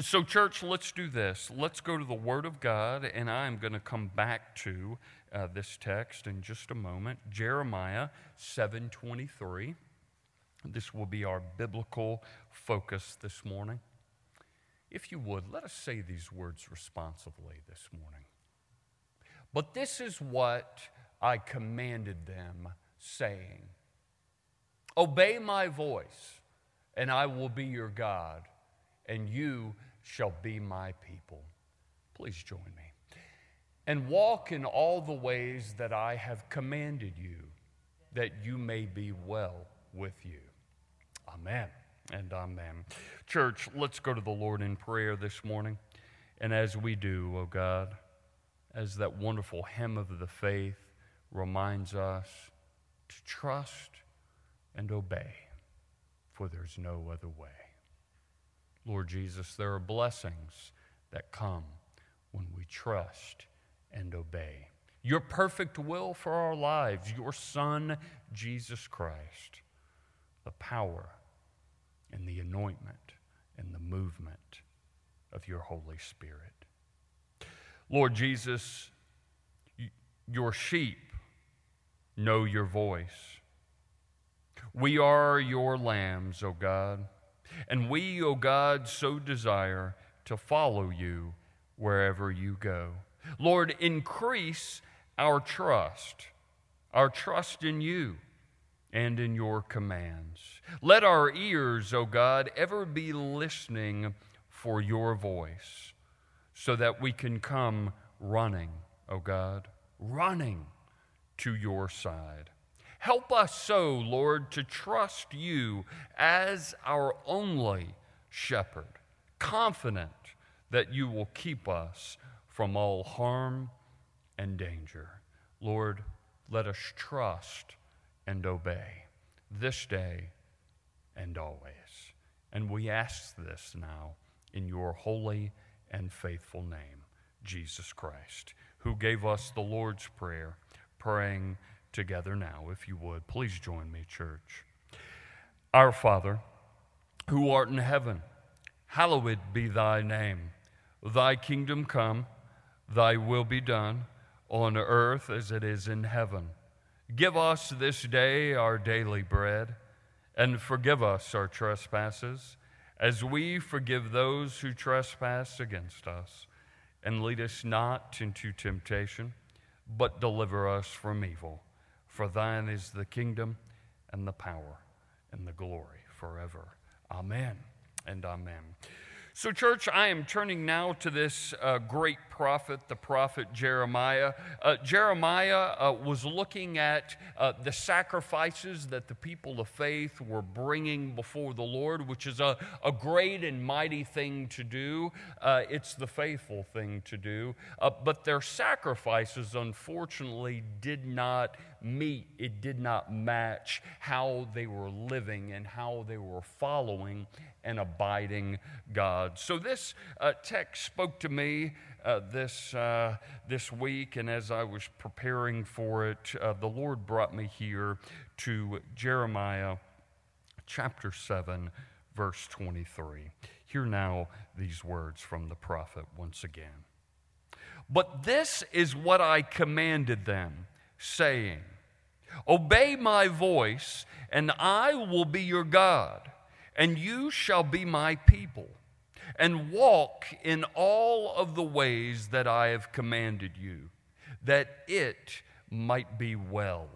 So, church, let's do this. Let's go to the Word of God, and I'm going to come back to uh, this text in just a moment. Jeremiah 7:23. This will be our biblical focus this morning. If you would, let us say these words responsibly this morning. But this is what I commanded them, saying, Obey my voice, and I will be your God, and you shall be my people. Please join me. And walk in all the ways that I have commanded you, that you may be well with you. Amen and amen. Church, let's go to the Lord in prayer this morning. And as we do, oh God, as that wonderful hymn of the faith reminds us to trust and obey, for there's no other way. Lord Jesus, there are blessings that come when we trust and obey. Your perfect will for our lives, your Son, Jesus Christ, the power and the anointment and the movement of your Holy Spirit. Lord Jesus, your sheep know your voice. We are your lambs, O God, and we, O God, so desire to follow you wherever you go. Lord, increase our trust, our trust in you and in your commands. Let our ears, O God, ever be listening for your voice so that we can come running, O God, running to your side. Help us so, Lord, to trust you as our only shepherd, confident that you will keep us from all harm and danger. Lord, let us trust and obey this day and always. And we ask this now in your holy and faithful name, Jesus Christ, who gave us the Lord's Prayer, praying together now, if you would. Please join me, church. Our Father, who art in heaven, hallowed be thy name. Thy kingdom come, thy will be done, on earth as it is in heaven. Give us this day our daily bread, and forgive us our trespasses, as we forgive those who trespass against us. And lead us not into temptation, but deliver us from evil. For thine is the kingdom, and the power, and the glory forever. Amen and amen. So, church, I am turning now to this uh, great prophet, the prophet Jeremiah. Uh, Jeremiah uh, was looking at uh, the sacrifices that the people of faith were bringing before the Lord, which is a, a great and mighty thing to do. Uh, it's the faithful thing to do. Uh, but their sacrifices, unfortunately, did not meet, it did not match how they were living and how they were following and abiding God. So, this uh, text spoke to me uh, this, uh, this week, and as I was preparing for it, uh, the Lord brought me here to Jeremiah chapter 7, verse 23. Hear now these words from the prophet once again. But this is what I commanded them, saying, Obey my voice, and I will be your God, and you shall be my people and walk in all of the ways that I have commanded you, that it might be well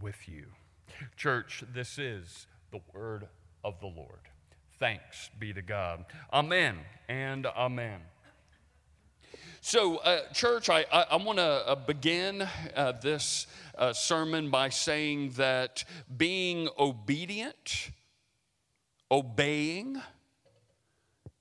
with you. Church, this is the word of the Lord. Thanks be to God. Amen and amen. So, uh, church, I, I, I want to uh, begin uh, this uh, sermon by saying that being obedient, obeying,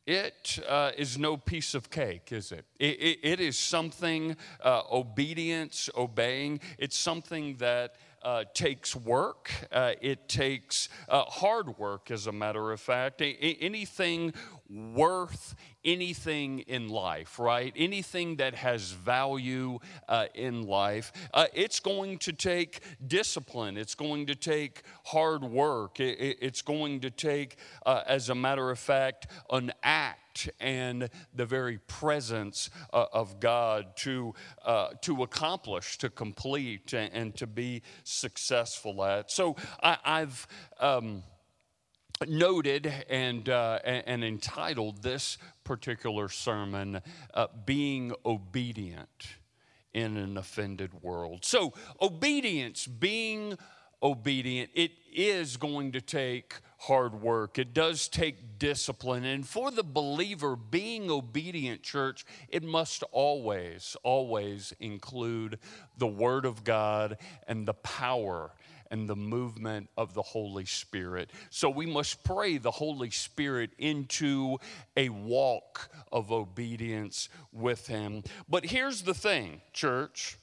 it uh, is no piece of cake, is it? It, it, it is something, uh, obedience, obeying, it's something that uh, takes work. Uh, it takes uh, hard work, as a matter of fact. A- anything worth anything in life, right? Anything that has value uh, in life, uh, it's going to take discipline. It's going to take hard work. It, it, it's going to take, uh, as a matter of fact, an act act and the very presence uh, of God to, uh, to accomplish, to complete, and, and, to be successful at. So I, have um, noted and, uh, and, entitled this particular sermon, uh, Being Obedient in an Offended World. So, obedience, being obedient, it is going to take hard work. It does take discipline. And for the believer, being obedient, church, it must always, always include the Word of God and the power and the movement of the Holy Spirit. So we must pray the Holy Spirit into a walk of obedience with Him. But here's the thing, church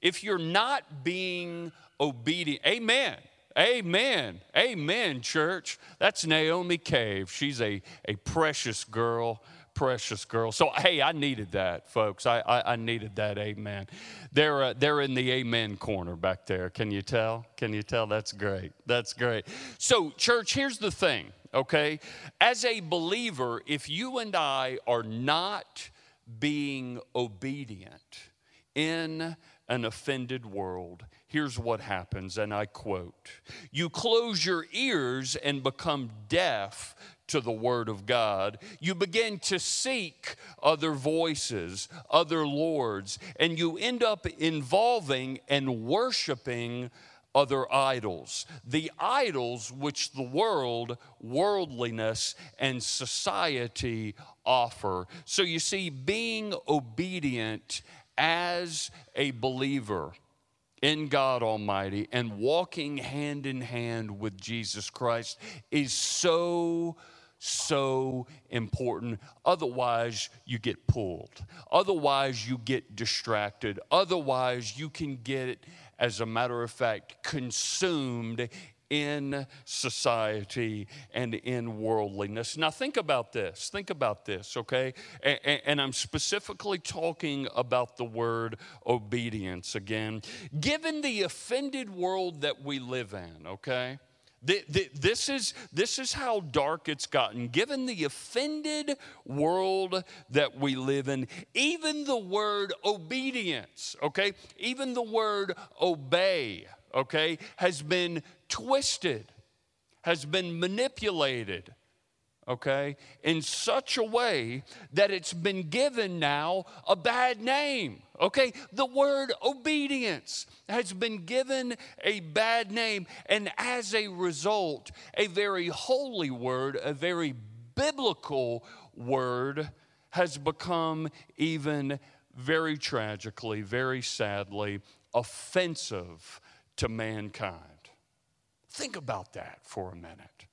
if you're not being obedient, amen. Amen. Amen, church. That's Naomi Cave. She's a, a precious girl precious girl. So, hey, I needed that, folks. I, I, I needed that amen. They're, uh, they're in the amen corner back there. Can you tell? Can you tell? That's great. That's great. So, church, here's the thing, okay? As a believer, if you and I are not being obedient in an offended world, here's what happens, and I quote You close your ears and become deaf to the Word of God. You begin to seek other voices, other lords, and you end up involving and worshiping other idols. The idols which the world, worldliness, and society offer. So you see, being obedient as a believer in God Almighty and walking hand in hand with Jesus Christ is so so important. Otherwise, you get pulled. Otherwise, you get distracted. Otherwise, you can get, as a matter of fact, consumed in society and in worldliness. Now, think about this. Think about this, okay? And, and, I'm specifically talking about the word obedience again. Given the offended world that we live in, okay? This is, this is how dark it's gotten. Given the offended world that we live in, even the word obedience, okay, even the word obey, okay, has been twisted, has been manipulated, okay, in such a way that it's been given now a bad name. Okay, the word obedience has been given a bad name, and as a result, a very holy word, a very biblical word, has become even very tragically, very sadly, offensive to mankind. Think about that for a minute.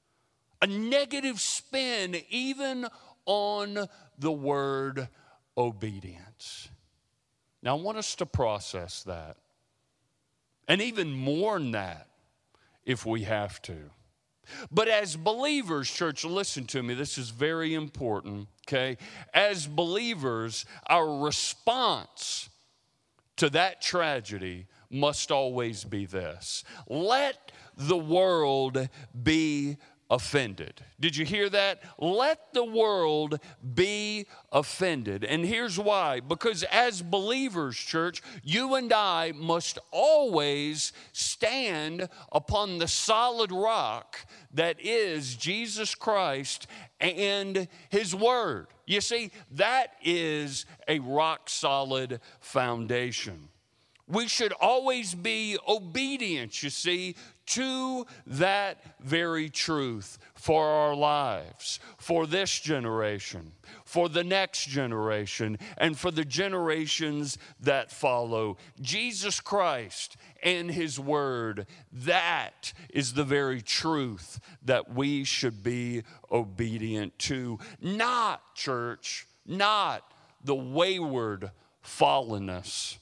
A negative spin, even on the word obedience. Now, I want us to process that and even mourn that if we have to. But as believers, church, listen to me, this is very important, okay? As believers, our response to that tragedy must always be this let the world be offended. Did you hear that? Let the world be offended. And here's why because as believers, church, you and I must always stand upon the solid rock that is Jesus Christ and His Word. You see, that is a rock solid foundation. We should always be obedient, you see, to that very truth for our lives, for this generation, for the next generation, and for the generations that follow. Jesus Christ and His Word, that is the very truth that we should be obedient to. Not, church, not the wayward fallenness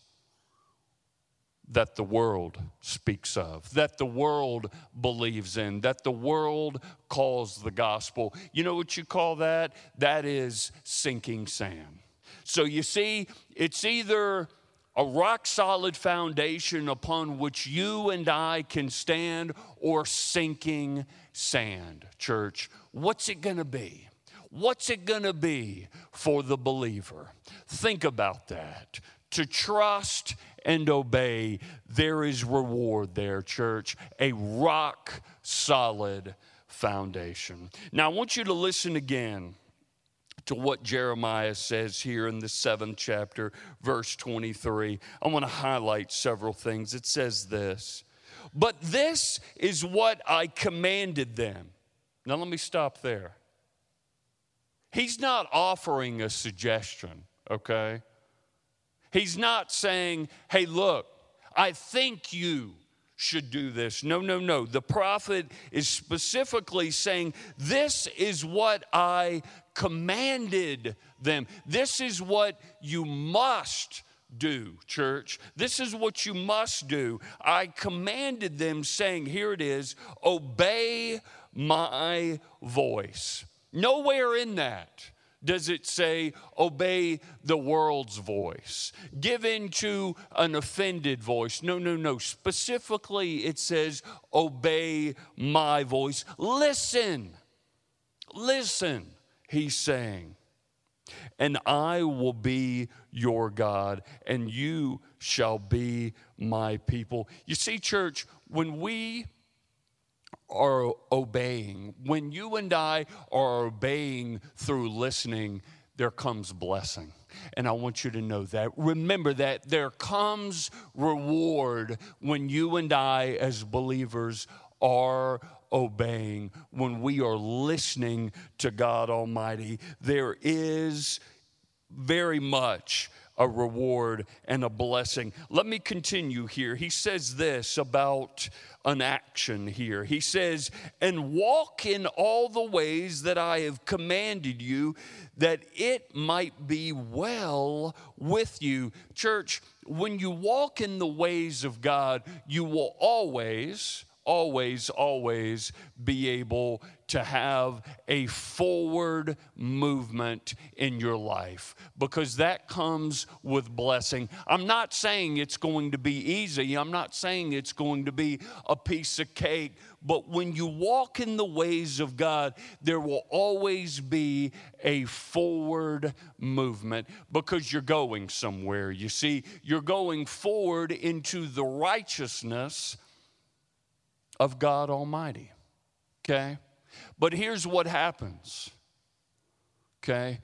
that the world speaks of, that the world believes in, that the world calls the gospel. You know what you call that? That is sinking sand. So you see, it's either a rock solid foundation upon which you and I can stand or sinking sand, church. What's it going to be? What's it going to be for the believer? Think about that. To trust and obey, there is reward there, church. A rock solid foundation. Now, I want you to listen again to what Jeremiah says here in the seventh chapter, verse 23. I want to highlight several things. It says this But this is what I commanded them. Now, let me stop there. He's not offering a suggestion, okay? He's not saying, hey, look, I think you should do this. No, no, no. The prophet is specifically saying, This is what I commanded them. This is what you must do, church. This is what you must do. I commanded them, saying, Here it is, obey my voice. Nowhere in that does it say obey the world's voice, give in to an offended voice? No, no, no. Specifically, it says obey my voice. Listen, listen, he's saying, and I will be your God, and you shall be my people. You see, church, when we are obeying, when you and I are obeying through listening, there comes blessing. And I want you to know that. Remember that there comes reward when you and I, as believers, are obeying, when we are listening to God Almighty. There is very much a reward and a blessing. Let me continue here. He says this about an action here. He says, And walk in all the ways that I have commanded you, that it might be well with you. Church, when you walk in the ways of God, you will always always, always be able to have a forward movement in your life because that comes with blessing. I'm not saying it's going to be easy, I'm not saying it's going to be a piece of cake, but when you walk in the ways of God, there will always be a forward movement because you're going somewhere. You see, you're going forward into the righteousness of God Almighty. Okay? But here's what happens. Okay?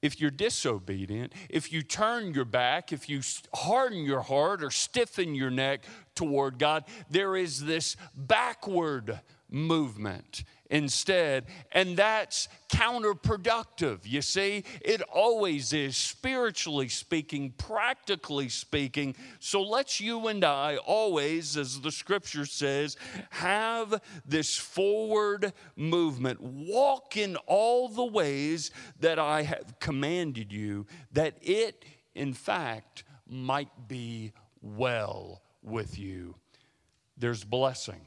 If you're disobedient, if you turn your back, if you harden your heart or stiffen your neck toward God, there is this backward movement instead. And that's counterproductive. You see, it always is, spiritually speaking, practically speaking. So let's you and I always, as the scripture says, have this forward movement. Walk in all the ways that I have commanded you, that it, in fact, might be well with you. There's blessing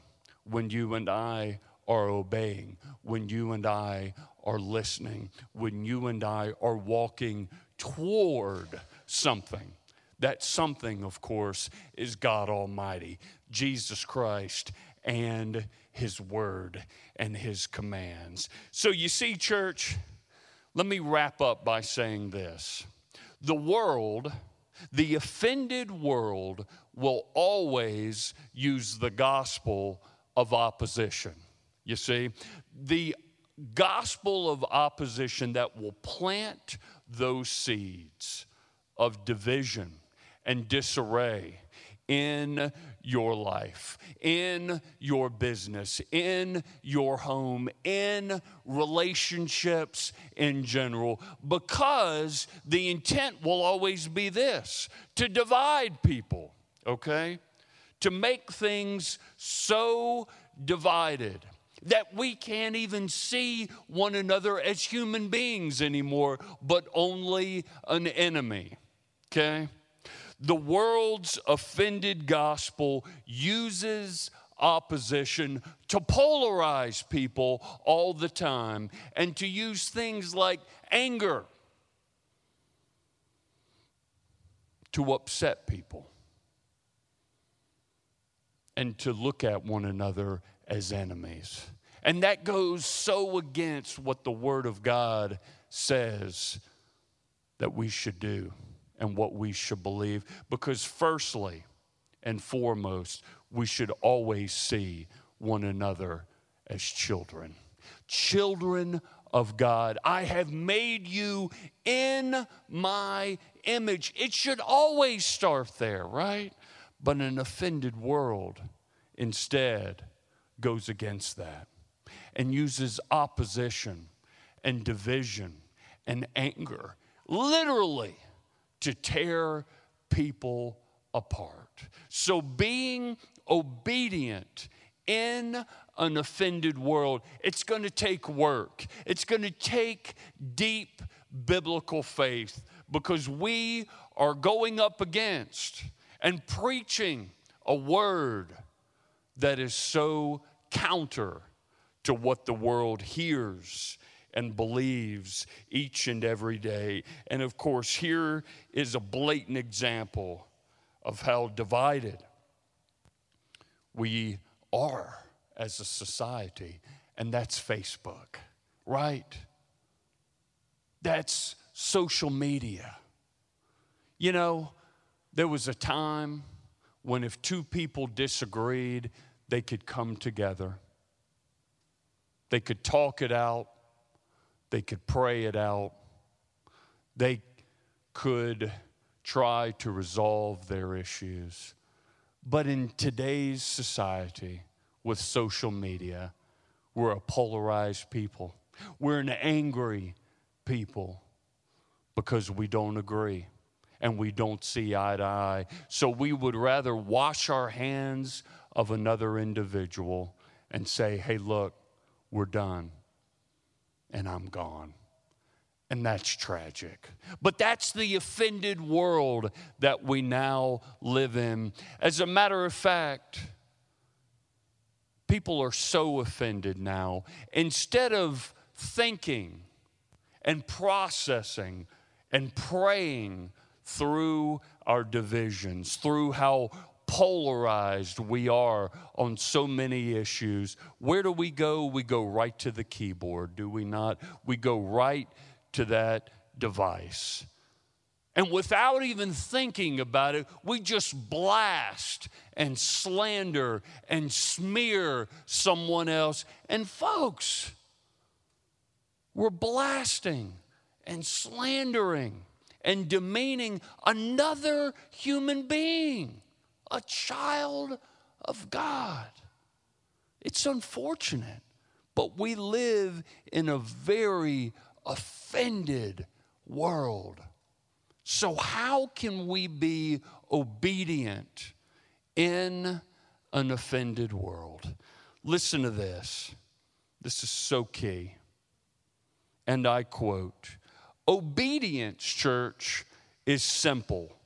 when you and I are obeying, when you and I are listening, when you and I are walking toward something. That something, of course, is God Almighty, Jesus Christ, and His Word and His commands. So you see, church, let me wrap up by saying this the world, the offended world, will always use the gospel of opposition. You see, the gospel of opposition that will plant those seeds of division and disarray in your life, in your business, in your home, in relationships in general, because the intent will always be this to divide people, okay? To make things so divided that we can't even see one another as human beings anymore, but only an enemy. Okay? The world's offended gospel uses opposition to polarize people all the time and to use things like anger to upset people and to look at one another as enemies. And that goes so against what the Word of God says that we should do and what we should believe. Because, firstly and foremost, we should always see one another as children. Children of God. I have made you in my image. It should always start there, right? But an offended world instead goes against that and uses opposition and division and anger literally to tear people apart. So being obedient in an offended world, it's going to take work. It's going to take deep biblical faith because we are going up against and preaching a word that is so counter to what the world hears and believes each and every day. And of course, here is a blatant example of how divided we are as a society, and that's Facebook, right? That's social media. You know, there was a time when if two people disagreed, they could come together. They could talk it out. They could pray it out. They could try to resolve their issues. But in today's society, with social media, we're a polarized people. We're an angry people because we don't agree and we don't see eye to eye. So we would rather wash our hands of another individual and say, hey, look, we're done and I'm gone. And that's tragic. But that's the offended world that we now live in. As a matter of fact, people are so offended now. Instead of thinking and processing and praying through our divisions, through how polarized we are on so many issues. Where do we go? We go right to the keyboard, do we not? We go right to that device. And without even thinking about it, we just blast and slander and smear someone else. And folks, we're blasting and slandering and demeaning another human being a child of God. It's unfortunate, but we live in a very offended world. So, how can we be obedient in an offended world? Listen to this. This is so key. And I quote Obedience, church, is simple,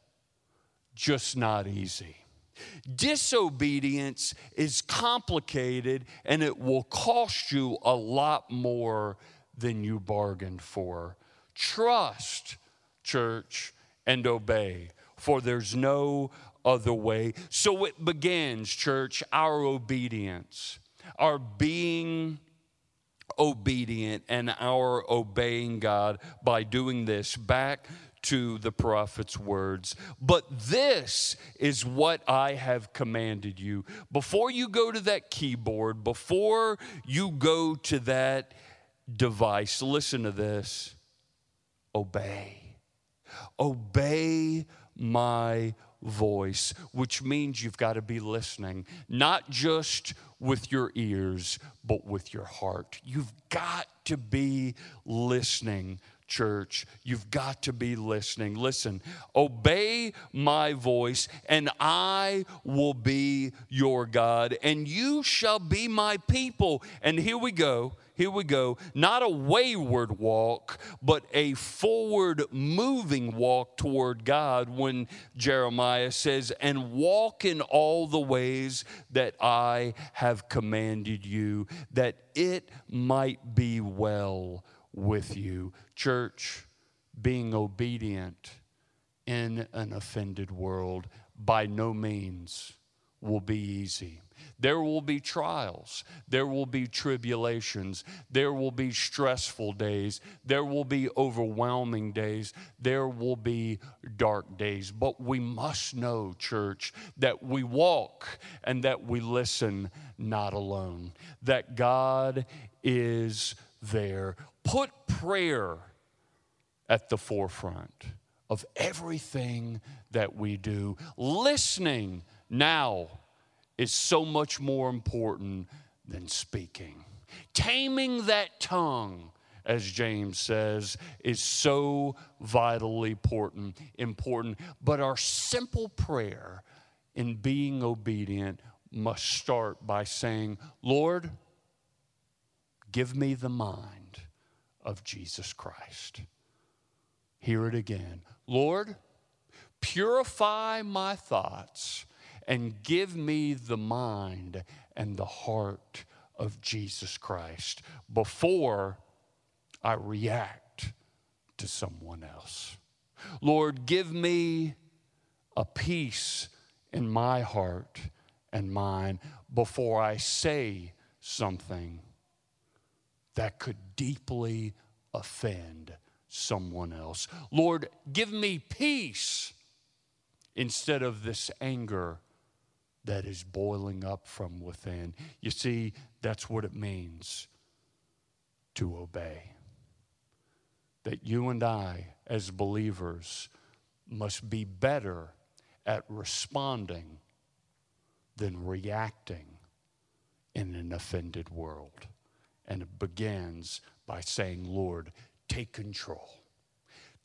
just not easy. Disobedience is complicated and it will cost you a lot more than you bargained for. Trust, church, and obey, for there's no other way. So it begins, church, our obedience, our being obedient, and our obeying God by doing this. Back to the prophet's words. But this is what I have commanded you. Before you go to that keyboard, before you go to that device, listen to this obey. Obey my voice, which means you've got to be listening, not just with your ears, but with your heart. You've got to be listening church. You've got to be listening. Listen, obey my voice, and I will be your God, and you shall be my people. And here we go. Here we go. Not a wayward walk, but a forward moving walk toward God when Jeremiah says, and walk in all the ways that I have commanded you, that it might be well with you. Church, being obedient in an offended world by no means will be easy. There will be trials. There will be tribulations. There will be stressful days. There will be overwhelming days. There will be dark days. But we must know, church, that we walk and that we listen not alone, that God is there. Put prayer at the forefront of everything that we do. Listening now is so much more important than speaking. Taming that tongue, as James says, is so vitally important, important. But our simple prayer in being obedient must start by saying, Lord, give me the mind of Jesus Christ. Hear it again. Lord, purify my thoughts and give me the mind and the heart of Jesus Christ before I react to someone else. Lord, give me a peace in my heart and mind before I say something that could deeply offend someone else. Lord, give me peace instead of this anger that is boiling up from within. You see, that's what it means to obey. That you and I, as believers, must be better at responding than reacting in an offended world. And it begins by saying, Lord, take control.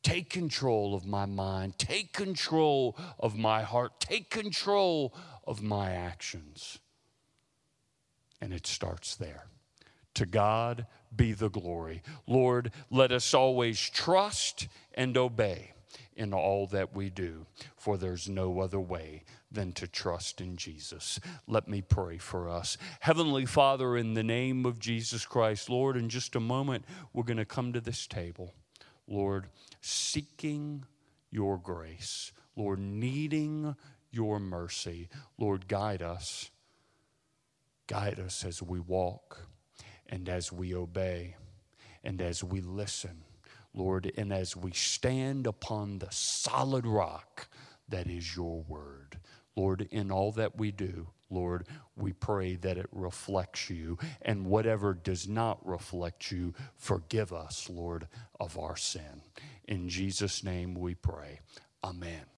Take control of my mind. Take control of my heart. Take control of my actions. And it starts there. To God be the glory. Lord, let us always trust and obey in all that we do, for there's no other way than to trust in Jesus. Let me pray for us. Heavenly Father, in the name of Jesus Christ, Lord, in just a moment, we're going to come to this table. Lord, seeking your grace, Lord, needing your mercy. Lord, guide us. Guide us as we walk and as we obey and as we listen, Lord, and as we stand upon the solid rock that is your word. Lord, in all that we do, Lord, we pray that it reflects you. And whatever does not reflect you, forgive us, Lord, of our sin. In Jesus' name we pray. Amen.